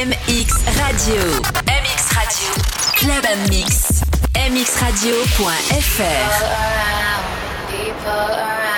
MX Radio. MX Radio. Club and Mix. MXRadio.fr. People around, people around.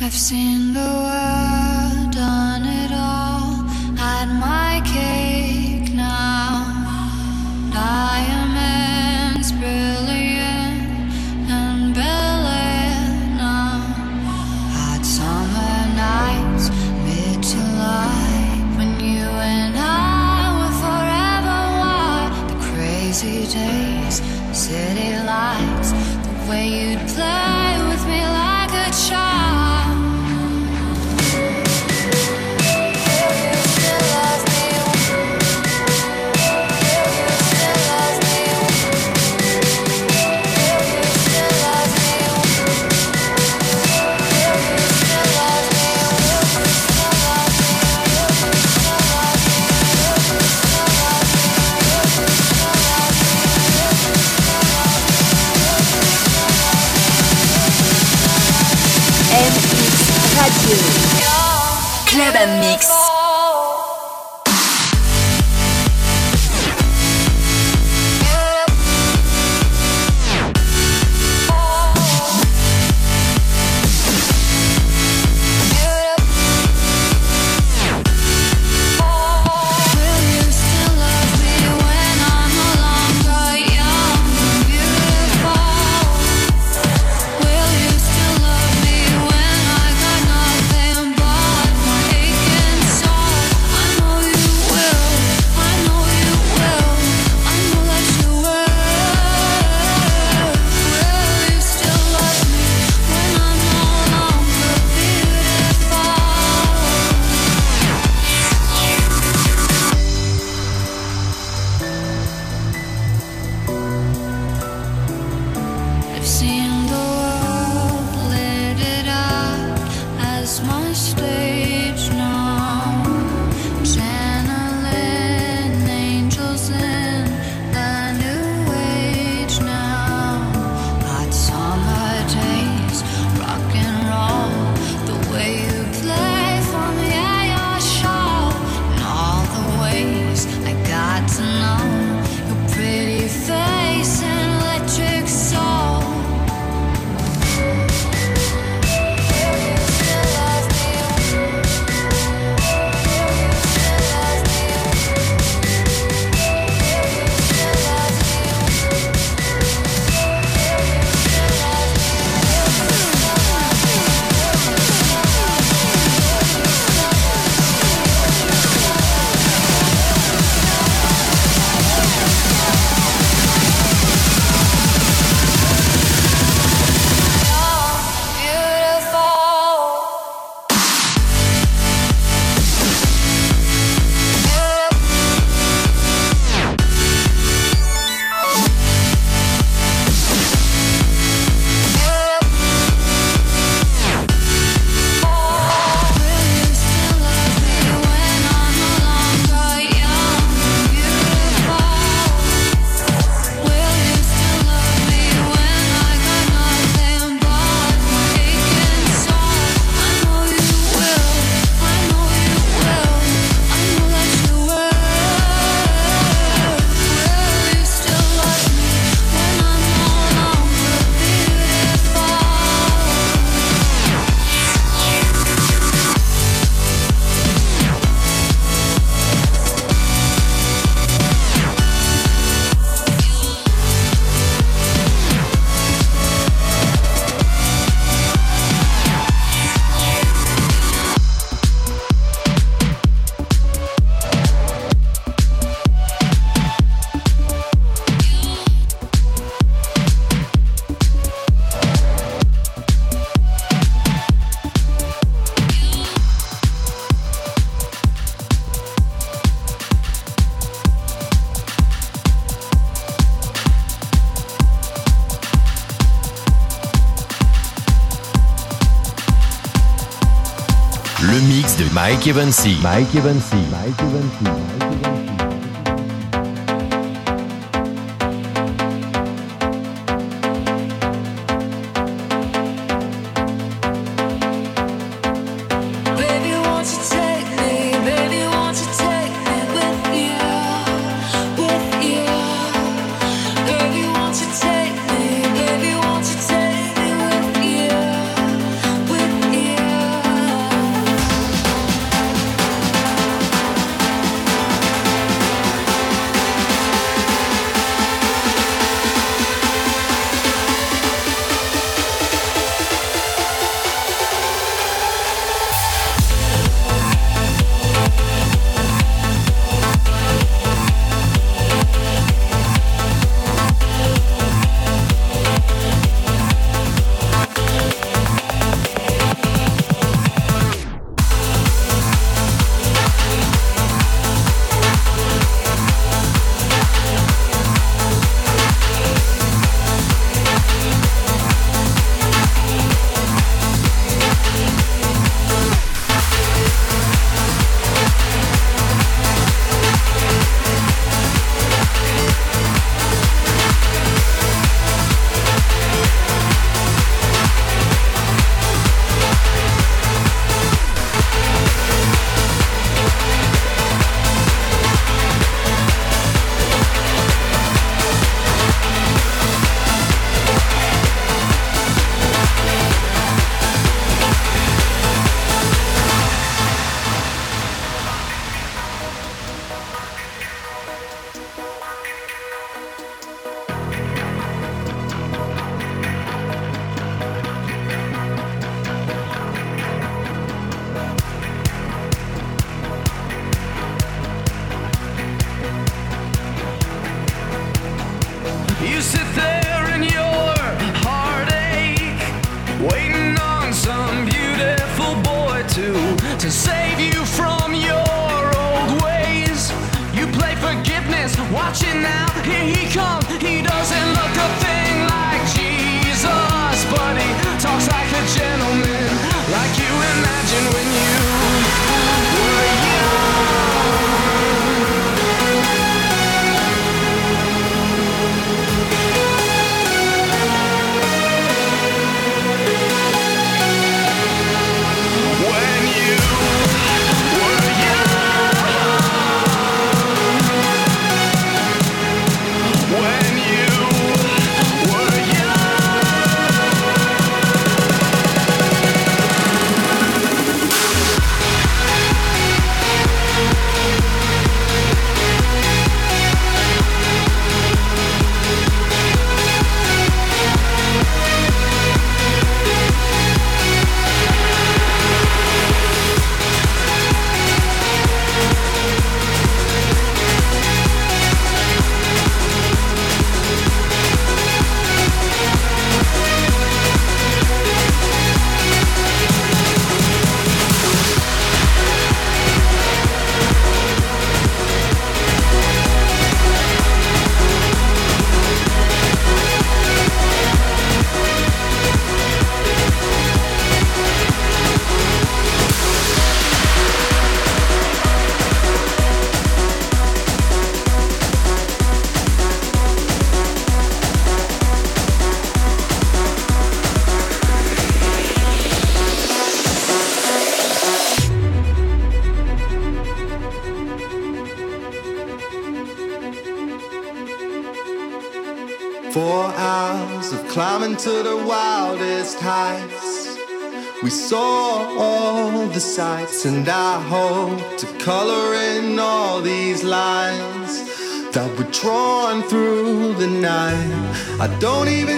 I've seen the Mike Given Mike My Mike Sea. My Given Sea. My and I hope to color in all these lines that were drawn through the night. I don't even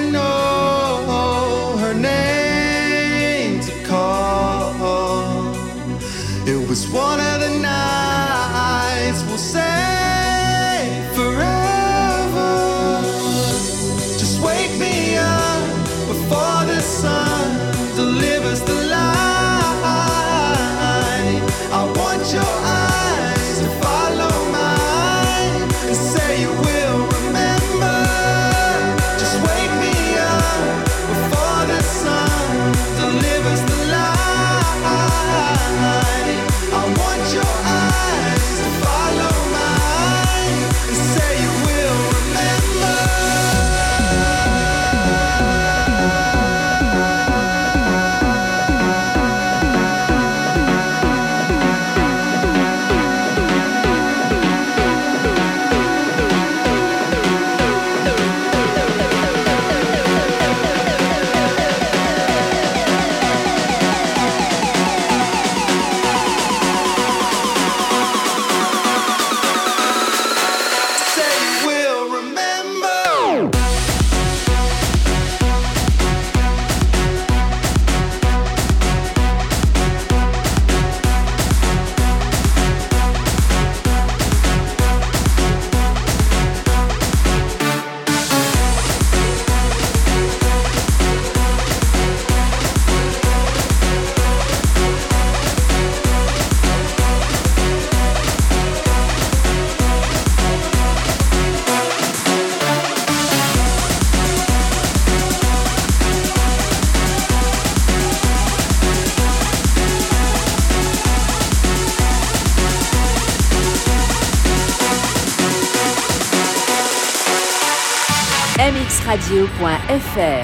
point essai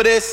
for this?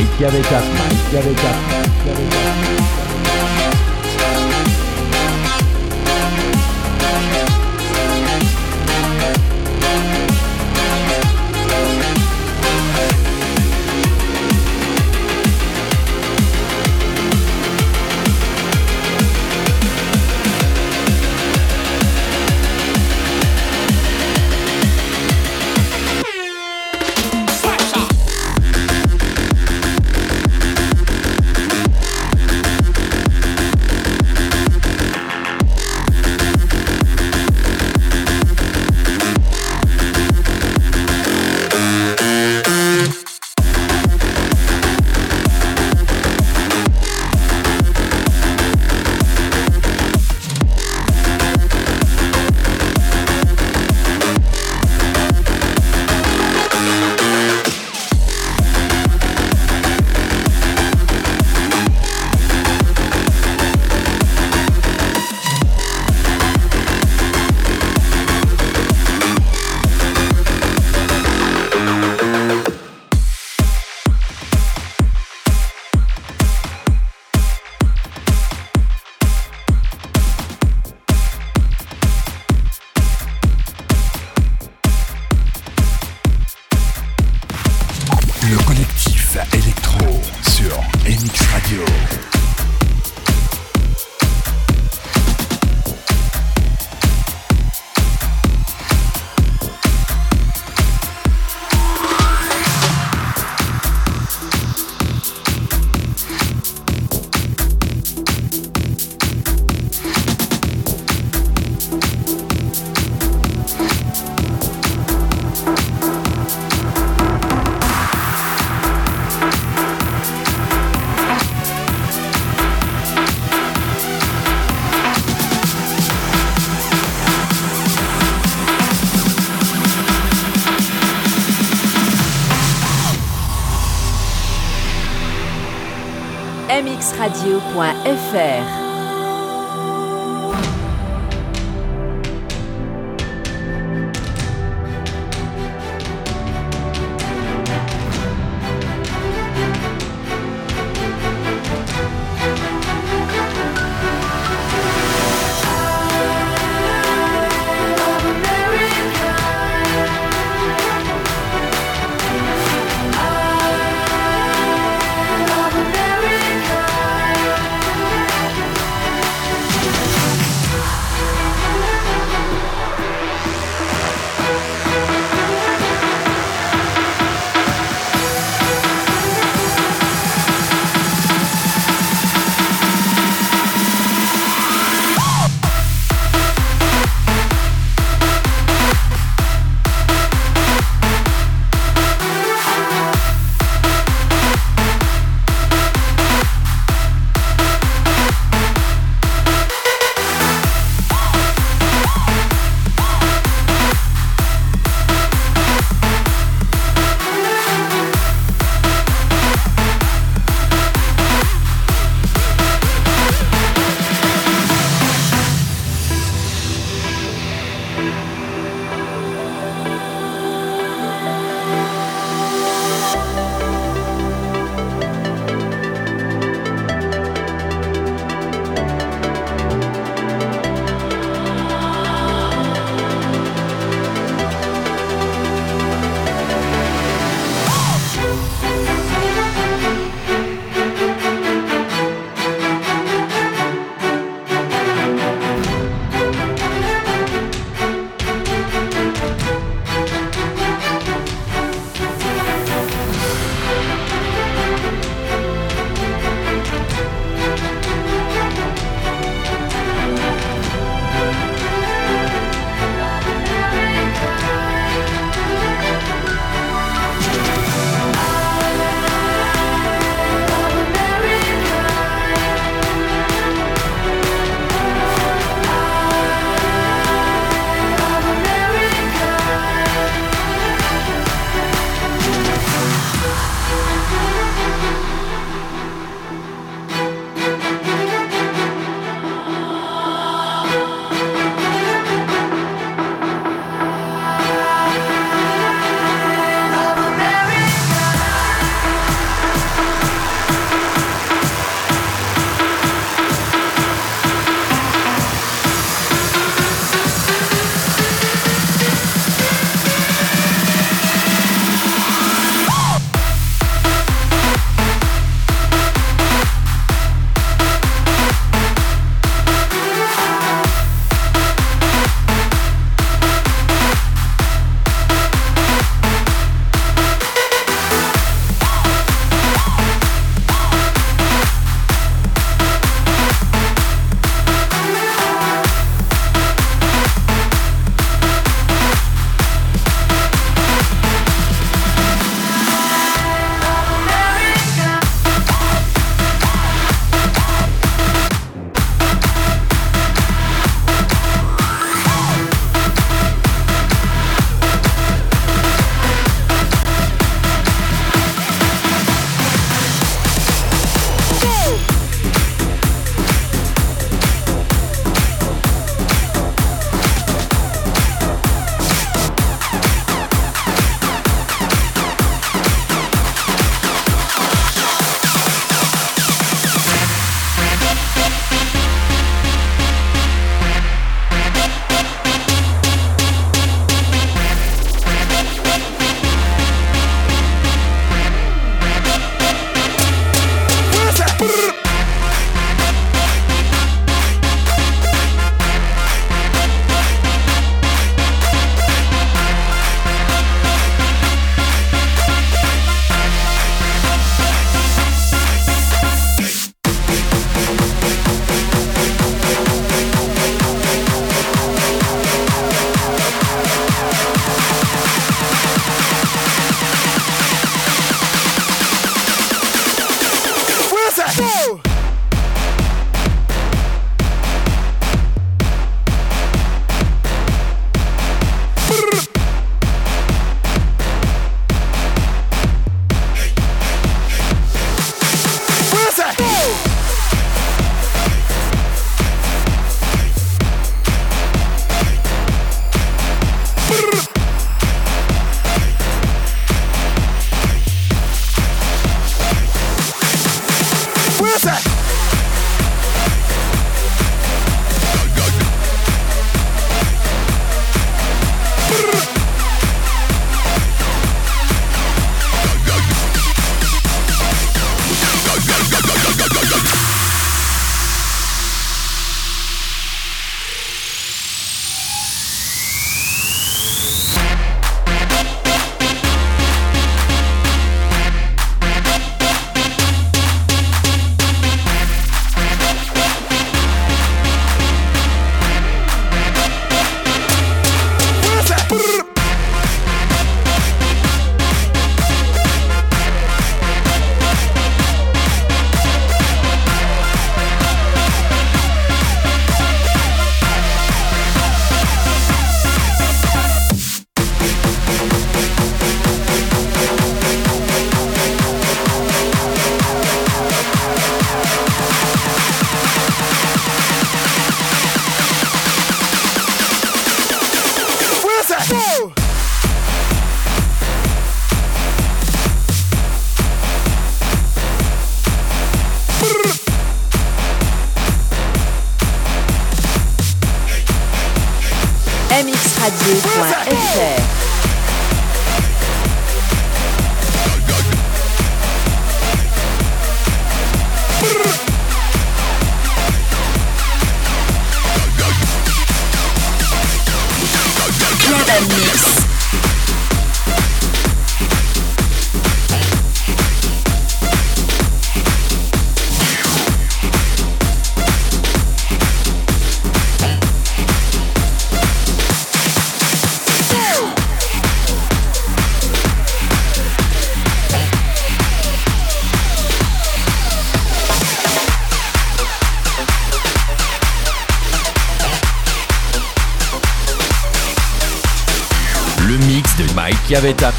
Mike Chiavetta, Mike Chiavetta, Mike Chiavetta.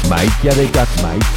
Mike Chiavetta, Mike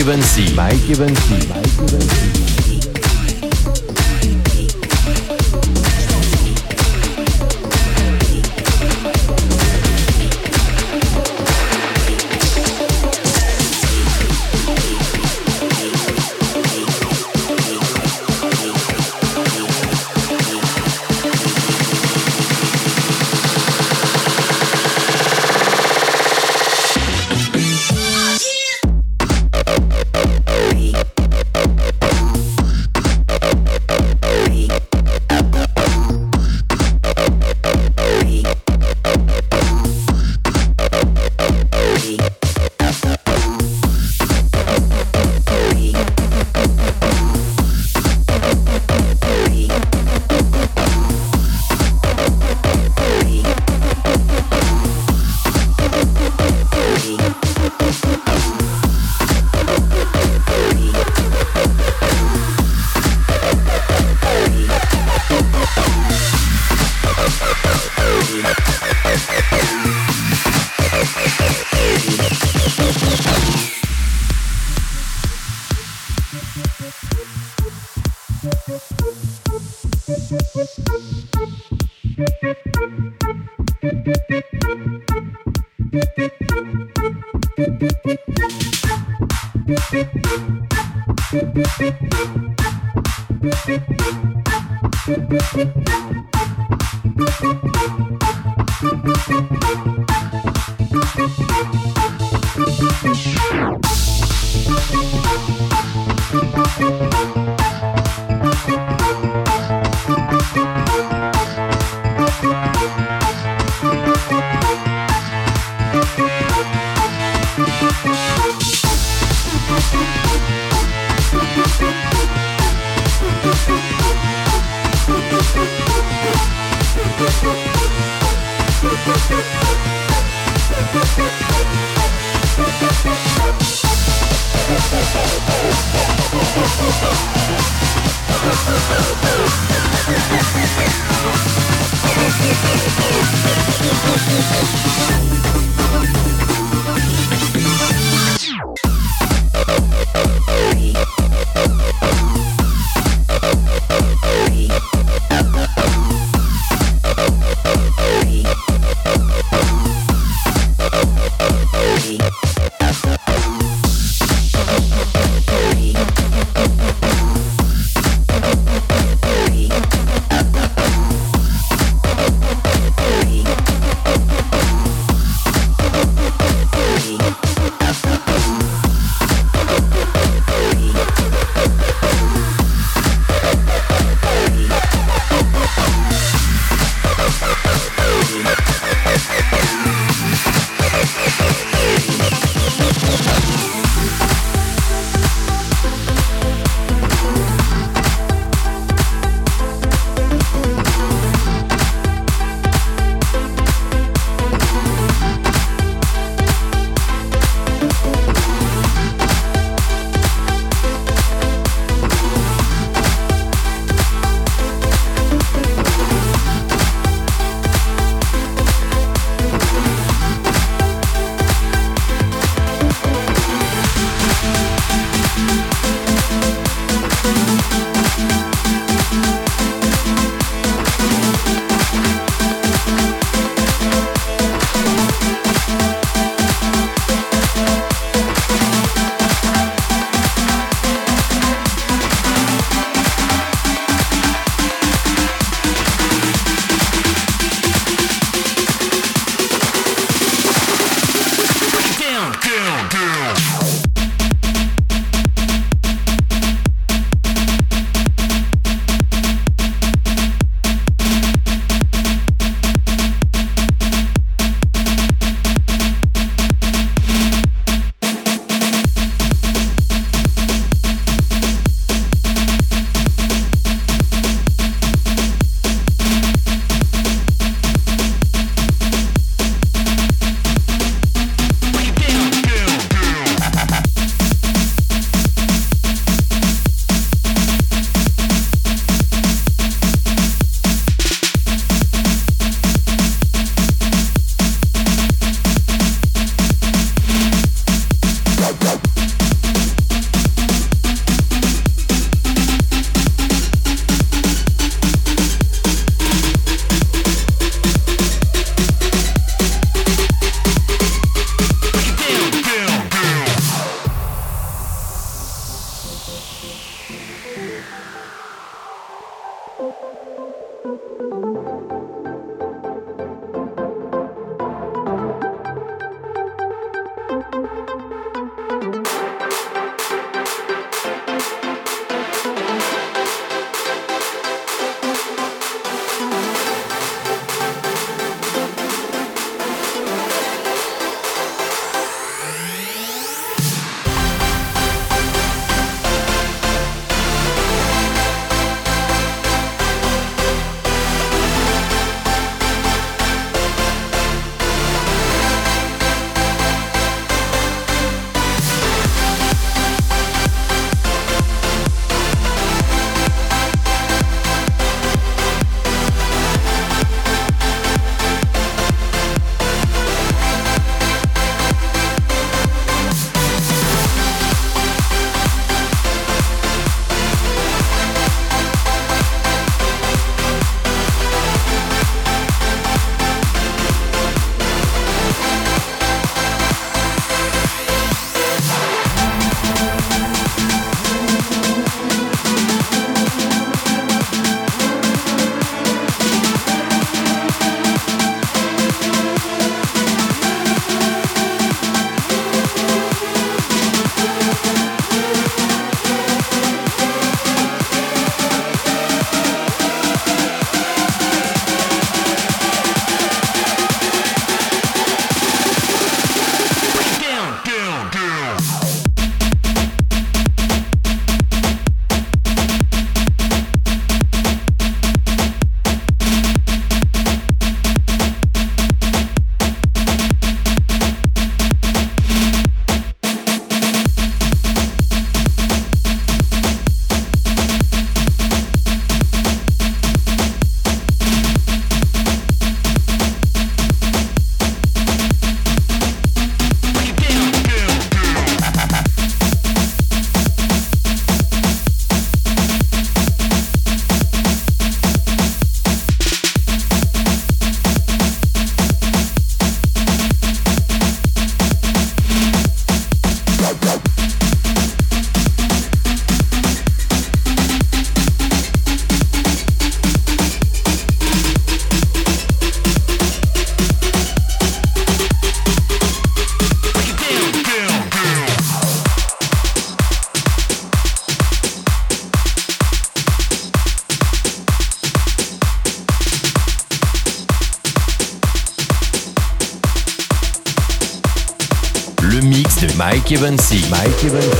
Mike Evansy. Mike. Mike Mike Evansy. Mike Evansy.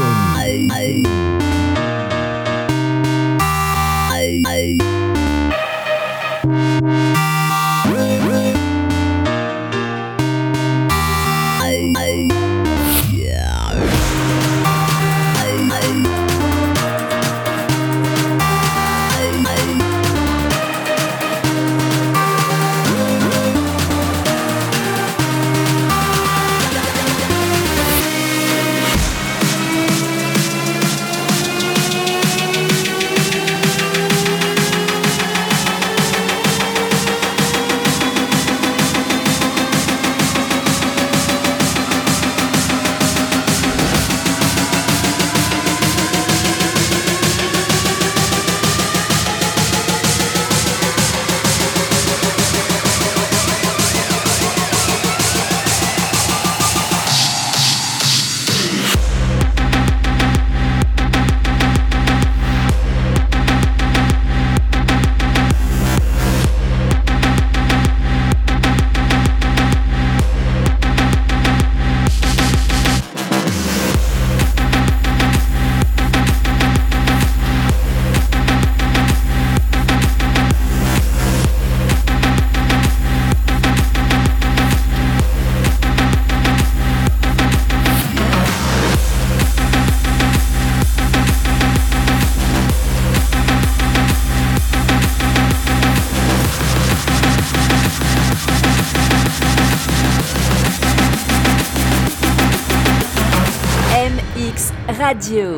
爱你。Radio.